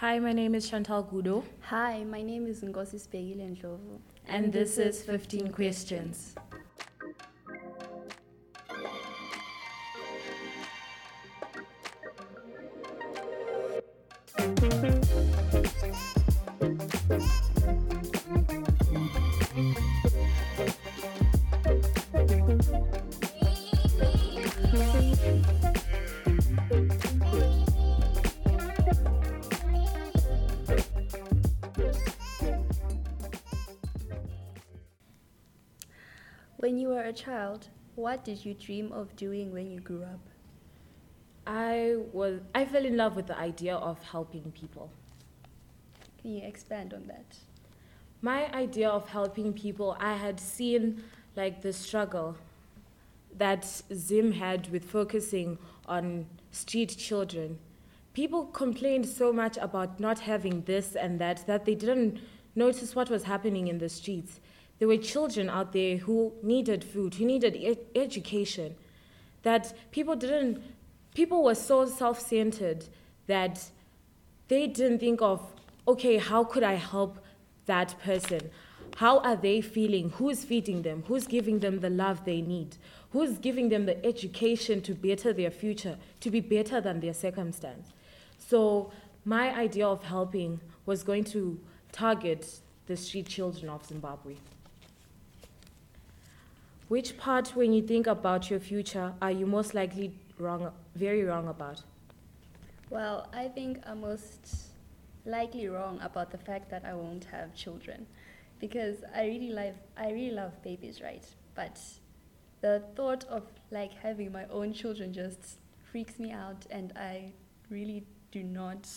Hi, my name is Chantal Gudo, Hi, my name is Ngosi Spegile Ndlovu. and this is 15 Questions. When you were a child, what did you dream of doing when you grew up? I was I fell in love with the idea of helping people. Can you expand on that? My idea of helping people, I had seen like the struggle that Zim had with focusing on street children. People complained so much about not having this and that that they didn't notice what was happening in the streets. There were children out there who needed food, who needed e- education, that people didn't, people were so self centered that they didn't think of, okay, how could I help that person? How are they feeling? Who's feeding them? Who's giving them the love they need? Who's giving them the education to better their future, to be better than their circumstance? So, my idea of helping was going to target the street children of Zimbabwe. Which part, when you think about your future, are you most likely wrong, very wrong about? Well, I think I'm most likely wrong about the fact that I won't have children because I really love I really love babies, right? But the thought of like having my own children just freaks me out and I really do not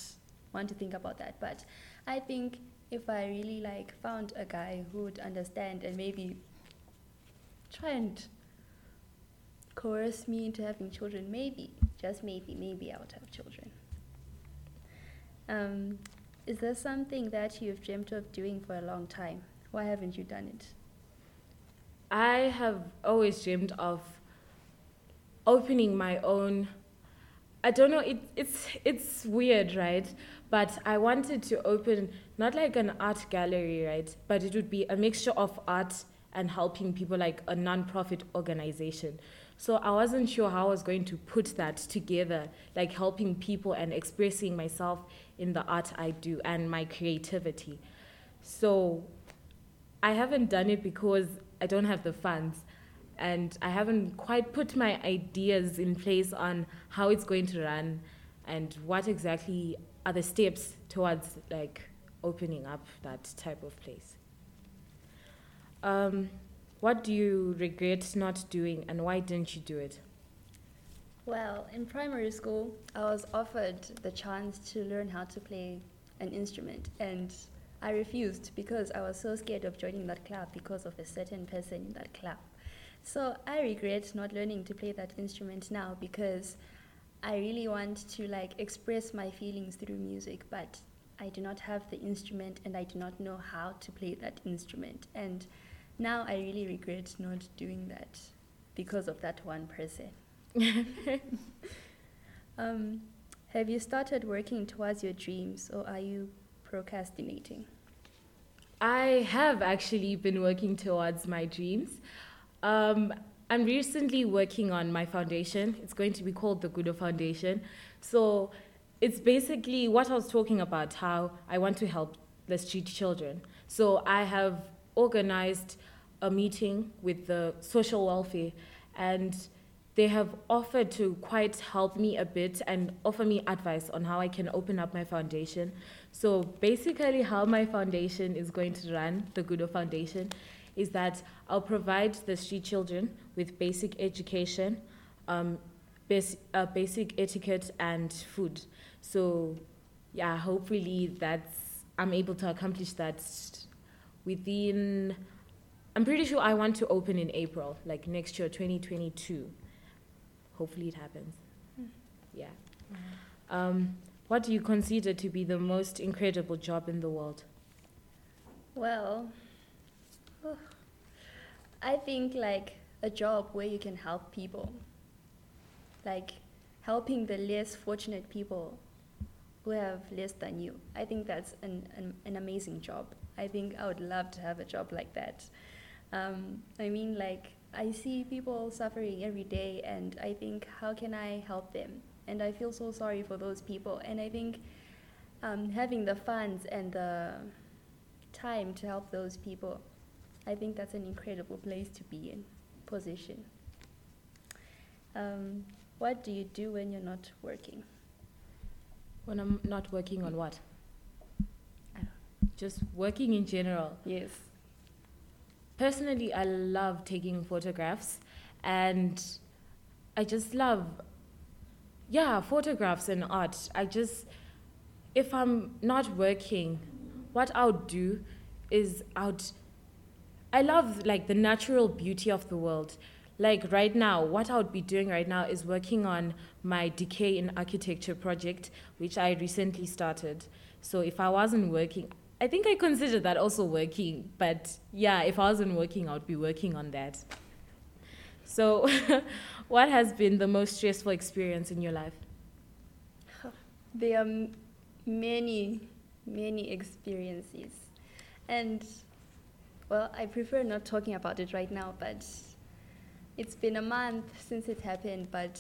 want to think about that. But I think if I really like found a guy who would understand and maybe try and coerce me into having children, maybe, just maybe, maybe I would have children. Um, is there something that you've dreamt of doing for a long time? Why haven't you done it? I have always dreamed of opening my own. I don't know. It, it's it's weird, right? But I wanted to open not like an art gallery, right? But it would be a mixture of art and helping people, like a non-profit organization. So I wasn't sure how I was going to put that together, like helping people and expressing myself in the art I do and my creativity. So I haven't done it because I don't have the funds and I haven't quite put my ideas in place on how it's going to run and what exactly are the steps towards like opening up that type of place. Um, what do you regret not doing and why didn't you do it? Well, in primary school, I was offered the chance to learn how to play an instrument, and I refused because I was so scared of joining that club because of a certain person in that club. So I regret not learning to play that instrument now because I really want to like express my feelings through music, but I do not have the instrument and I do not know how to play that instrument. And now I really regret not doing that because of that one person. um, have you started working towards your dreams or are you procrastinating? I have actually been working towards my dreams. Um, I'm recently working on my foundation. It's going to be called the Gudo Foundation. So it's basically what I was talking about how I want to help the street children. So I have organized a meeting with the social welfare and they have offered to quite help me a bit and offer me advice on how I can open up my foundation. So basically, how my foundation is going to run, the Gudo Foundation, is that I'll provide the street children with basic education, um, bas- uh, basic etiquette, and food. So, yeah, hopefully that's I'm able to accomplish that within. I'm pretty sure I want to open in April, like next year, 2022. Hopefully it happens. Yeah. Um, what do you consider to be the most incredible job in the world? Well, I think like a job where you can help people, like helping the less fortunate people who have less than you. I think that's an, an, an amazing job. I think I would love to have a job like that. Um, I mean, like, I see people suffering every day, and I think, how can I help them? And I feel so sorry for those people. And I think um, having the funds and the time to help those people, I think that's an incredible place to be in, position. Um, what do you do when you're not working? When I'm not working on what? Just working in general. Yes. Personally, I love taking photographs and I just love, yeah, photographs and art. I just, if I'm not working, what I would do is I would, I love like the natural beauty of the world. Like right now, what I would be doing right now is working on my Decay in Architecture project, which I recently started. So if I wasn't working, I think I consider that also working, but yeah, if I wasn't working, I would be working on that. So, what has been the most stressful experience in your life? There are many, many experiences. And, well, I prefer not talking about it right now, but it's been a month since it happened, but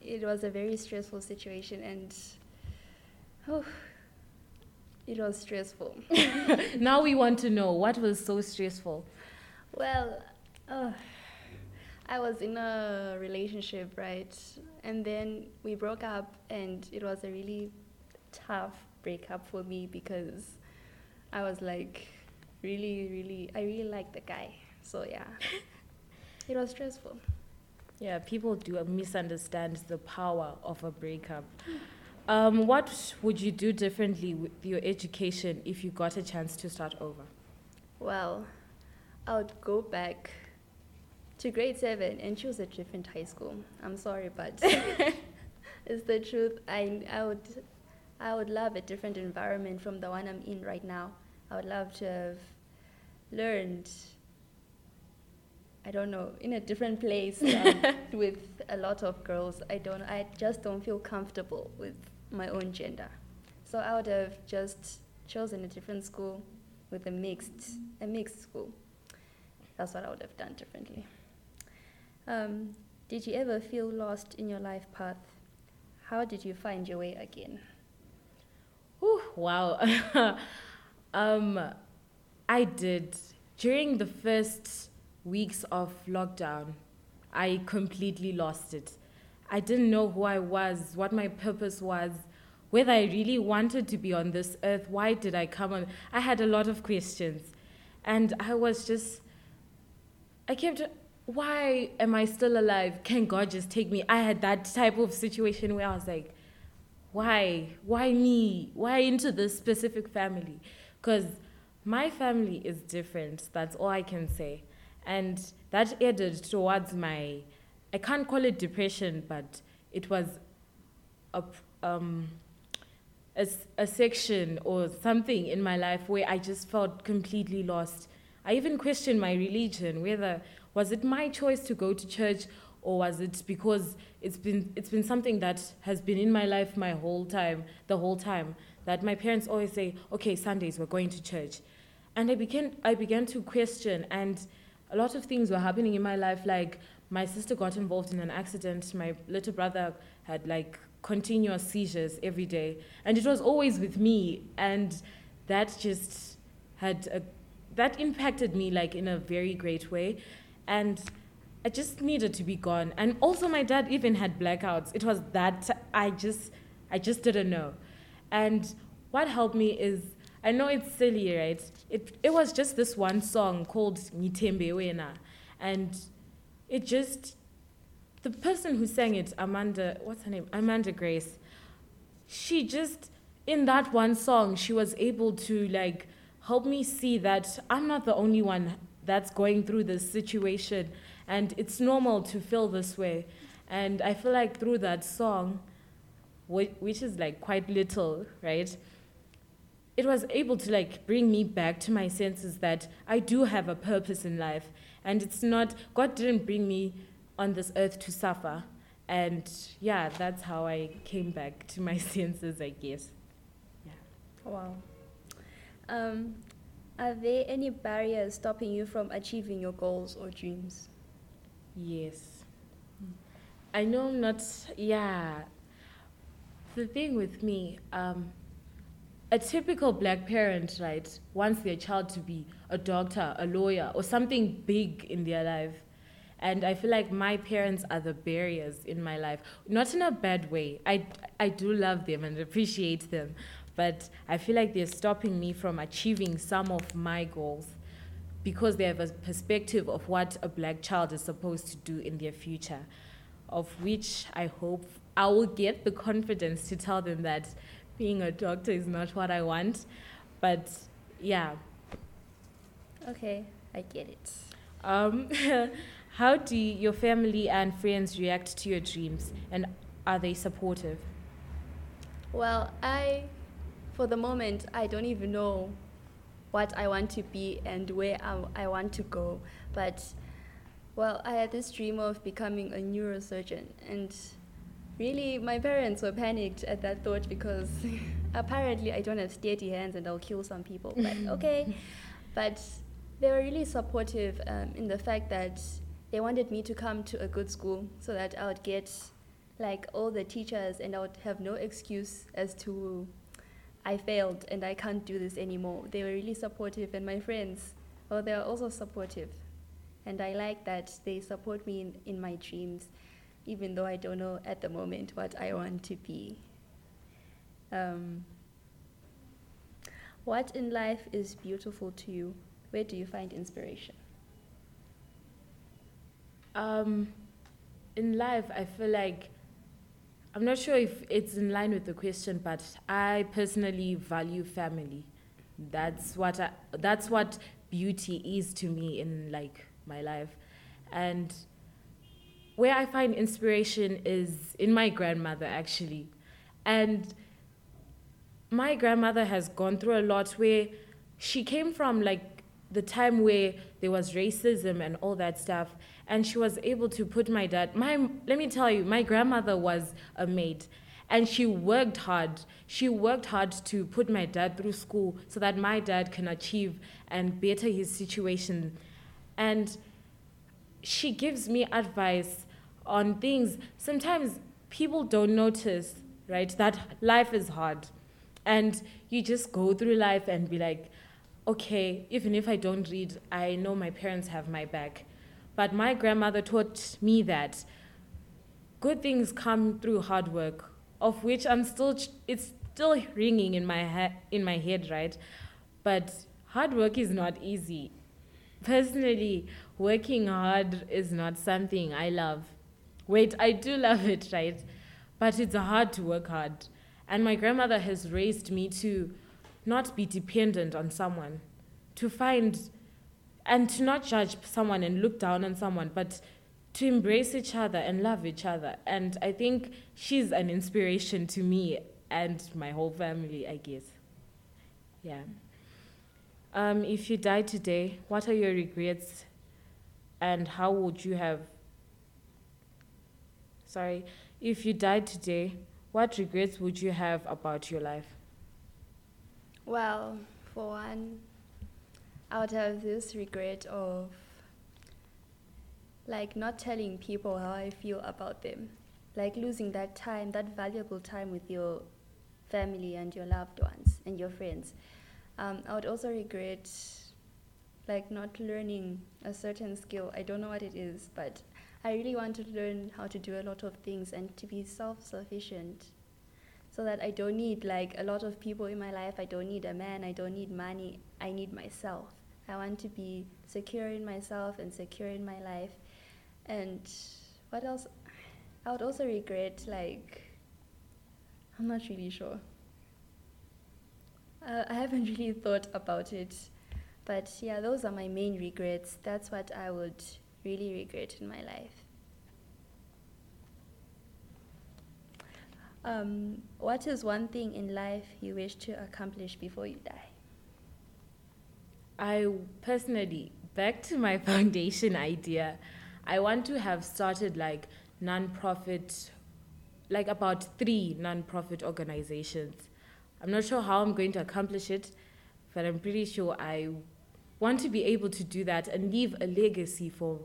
it was a very stressful situation, and oh, it was stressful. now we want to know what was so stressful. Well, uh, I was in a relationship, right? And then we broke up, and it was a really tough breakup for me because I was like, really, really, I really liked the guy. So, yeah, it was stressful. Yeah, people do misunderstand the power of a breakup. Um, what would you do differently with your education if you got a chance to start over? Well, I would go back to grade seven and choose a different high school. I'm sorry, but it's the truth. I, I would I would love a different environment from the one I'm in right now. I would love to have learned I don't know, in a different place um, with a lot of girls. I don't I just don't feel comfortable with my own gender. So I would have just chosen a different school with a mixed a mixed school. That's what I would have done differently. Um, did you ever feel lost in your life path? How did you find your way again? Ooh, wow. um, I did. During the first weeks of lockdown, I completely lost it. I didn't know who I was, what my purpose was, whether I really wanted to be on this earth. Why did I come on? I had a lot of questions. And I was just, I kept, why am I still alive? Can God just take me? I had that type of situation where I was like, why? Why me? Why into this specific family? Because my family is different. That's all I can say. And that added towards my I can't call it depression, but it was a, um, a, a section or something in my life where I just felt completely lost. I even questioned my religion, whether was it my choice to go to church or was it because it's been it's been something that has been in my life my whole time, the whole time. That my parents always say, "Okay, Sundays we're going to church," and I began I began to question, and a lot of things were happening in my life, like my sister got involved in an accident. My little brother had like continuous seizures every day, and it was always with me, and that just had a, that impacted me like in a very great way, and I just needed to be gone. And also, my dad even had blackouts. It was that I just I just didn't know, and what helped me is I know it's silly, right? It it was just this one song called Nitembe Wena, and it just the person who sang it, Amanda, what's her name? Amanda Grace. She just in that one song, she was able to like help me see that I'm not the only one that's going through this situation and it's normal to feel this way. And I feel like through that song, which is like quite little, right? It was able to like bring me back to my senses that I do have a purpose in life and it's not, God didn't bring me on this earth to suffer. And yeah, that's how I came back to my senses, I guess. Yeah wow. Um, are there any barriers stopping you from achieving your goals or dreams? Yes. I know I'm not, yeah. The thing with me, um, a typical black parent, right, wants their child to be a doctor, a lawyer, or something big in their life. And I feel like my parents are the barriers in my life. Not in a bad way. I, I do love them and appreciate them. But I feel like they're stopping me from achieving some of my goals because they have a perspective of what a black child is supposed to do in their future, of which I hope I will get the confidence to tell them that being a doctor is not what I want. But yeah. Okay, I get it. Um, how do your family and friends react to your dreams, and are they supportive? Well, I, for the moment, I don't even know what I want to be and where I, I want to go. But, well, I had this dream of becoming a neurosurgeon, and really, my parents were panicked at that thought because apparently I don't have steady hands and I'll kill some people. But okay, but they were really supportive um, in the fact that they wanted me to come to a good school so that I would get like all the teachers and I would have no excuse as to I failed and I can't do this anymore. They were really supportive and my friends, well, they are also supportive. And I like that they support me in, in my dreams, even though I don't know at the moment what I want to be. Um, what in life is beautiful to you? Where do you find inspiration? Um, in life, I feel like I'm not sure if it's in line with the question, but I personally value family. That's what I, that's what beauty is to me in like my life, and where I find inspiration is in my grandmother actually, and my grandmother has gone through a lot where she came from like the time where there was racism and all that stuff and she was able to put my dad my let me tell you my grandmother was a maid and she worked hard. She worked hard to put my dad through school so that my dad can achieve and better his situation. And she gives me advice on things sometimes people don't notice right that life is hard and you just go through life and be like okay even if i don't read i know my parents have my back but my grandmother taught me that good things come through hard work, of which I'm still, it's still ringing in my, ha- in my head, right? But hard work is not easy. Personally, working hard is not something I love. Wait, I do love it, right? But it's hard to work hard. And my grandmother has raised me to not be dependent on someone, to find and to not judge someone and look down on someone, but to embrace each other and love each other. And I think she's an inspiration to me and my whole family, I guess. Yeah. Um, if you died today, what are your regrets and how would you have? Sorry, if you died today, what regrets would you have about your life? Well, for one, I would have this regret of like not telling people how I feel about them, like losing that time, that valuable time with your family and your loved ones and your friends. Um, I would also regret like not learning a certain skill. I don't know what it is, but I really want to learn how to do a lot of things and to be self-sufficient so that I don't need like a lot of people in my life. I don't need a man, I don't need money. I need myself. I want to be secure in myself and secure in my life. And what else? I would also regret, like, I'm not really sure. Uh, I haven't really thought about it. But yeah, those are my main regrets. That's what I would really regret in my life. Um, what is one thing in life you wish to accomplish before you die? I personally, back to my foundation idea, I want to have started like non-profit, like about three non-profit organizations. I'm not sure how I'm going to accomplish it, but I'm pretty sure I want to be able to do that and leave a legacy for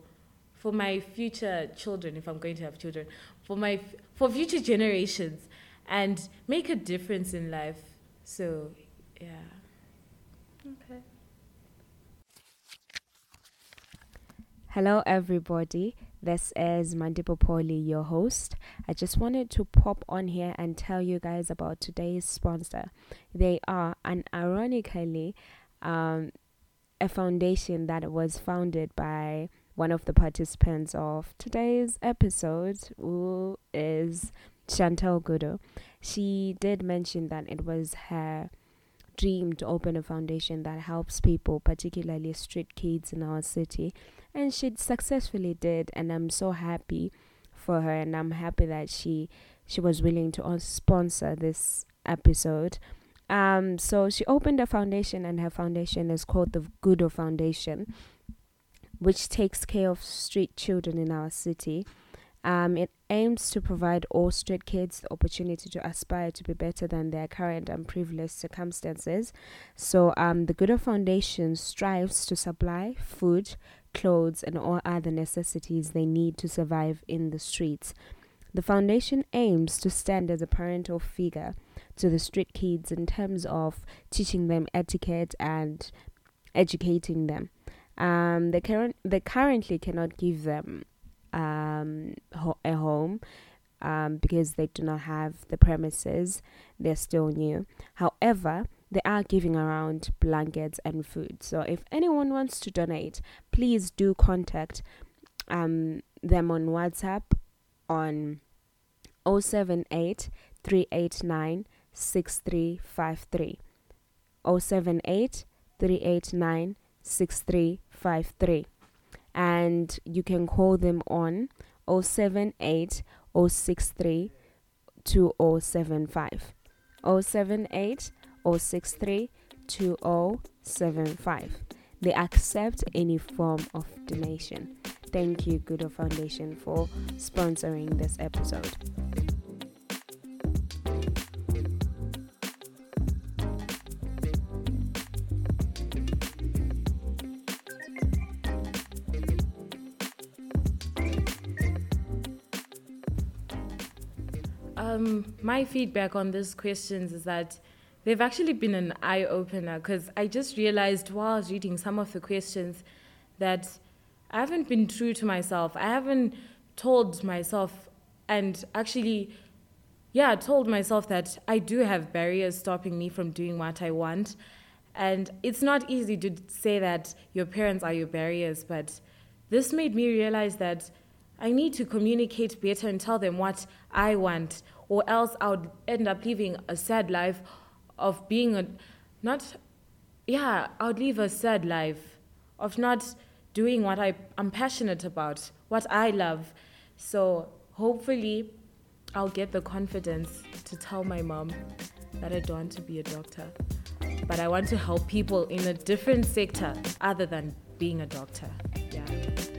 for my future children if I'm going to have children, for my for future generations and make a difference in life. So, yeah. Okay. Hello, everybody. This is Mandipo Poli, your host. I just wanted to pop on here and tell you guys about today's sponsor. They are, and ironically, um, a foundation that was founded by one of the participants of today's episode, who is Chantal Gudo. She did mention that it was her dream to open a foundation that helps people, particularly street kids in our city. And she successfully did, and I'm so happy for her, and I'm happy that she she was willing to sponsor this episode. Um, so she opened a foundation, and her foundation is called the Gudo Foundation, which takes care of street children in our city. Um, it aims to provide all street kids the opportunity to aspire to be better than their current and privileged circumstances. So, um, the Gudo Foundation strives to supply food, clothes, and all other necessities they need to survive in the streets. The foundation aims to stand as a parental figure to the street kids in terms of teaching them etiquette and educating them. Um, they, current, they currently cannot give them um, ho- a home um, because they do not have the premises. They're still new. However, they are giving around blankets and food. So if anyone wants to donate, please do contact um, them on WhatsApp on 078 389 6353. 078 389 6353 and you can call them on 078 063 2075 078 063 2075 they accept any form of donation. Thank you Gudo Foundation for sponsoring this episode Um, my feedback on these questions is that they've actually been an eye opener because I just realized while I was reading some of the questions that I haven't been true to myself. I haven't told myself and actually, yeah, told myself that I do have barriers stopping me from doing what I want. And it's not easy to say that your parents are your barriers, but this made me realize that I need to communicate better and tell them what I want, or else I would end up living a sad life of being a not yeah, I would live a sad life of not doing what I, I'm passionate about, what I love. So hopefully I'll get the confidence to tell my mom that I don't want to be a doctor. But I want to help people in a different sector other than being a doctor. Yeah.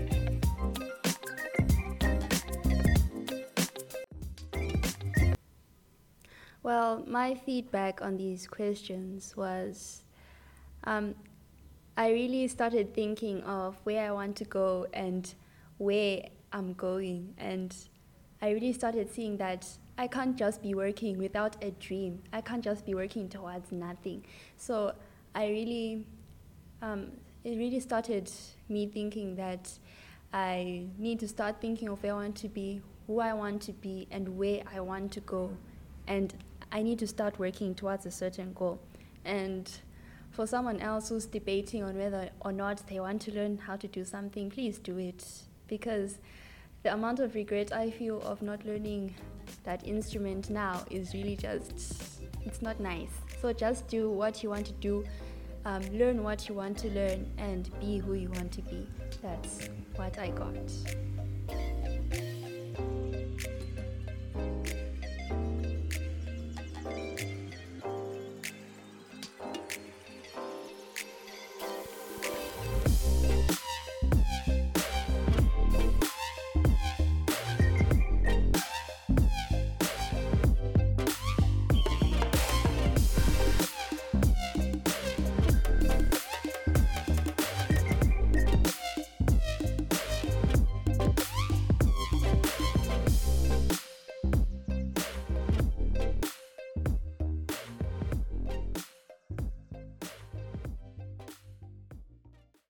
Well, my feedback on these questions was um, I really started thinking of where I want to go and where I'm going. And I really started seeing that I can't just be working without a dream. I can't just be working towards nothing. So I really, um, it really started me thinking that I need to start thinking of where I want to be, who I want to be, and where I want to go. And I need to start working towards a certain goal. And for someone else who's debating on whether or not they want to learn how to do something, please do it. Because the amount of regret I feel of not learning that instrument now is really just, it's not nice. So just do what you want to do, um, learn what you want to learn, and be who you want to be. That's what I got.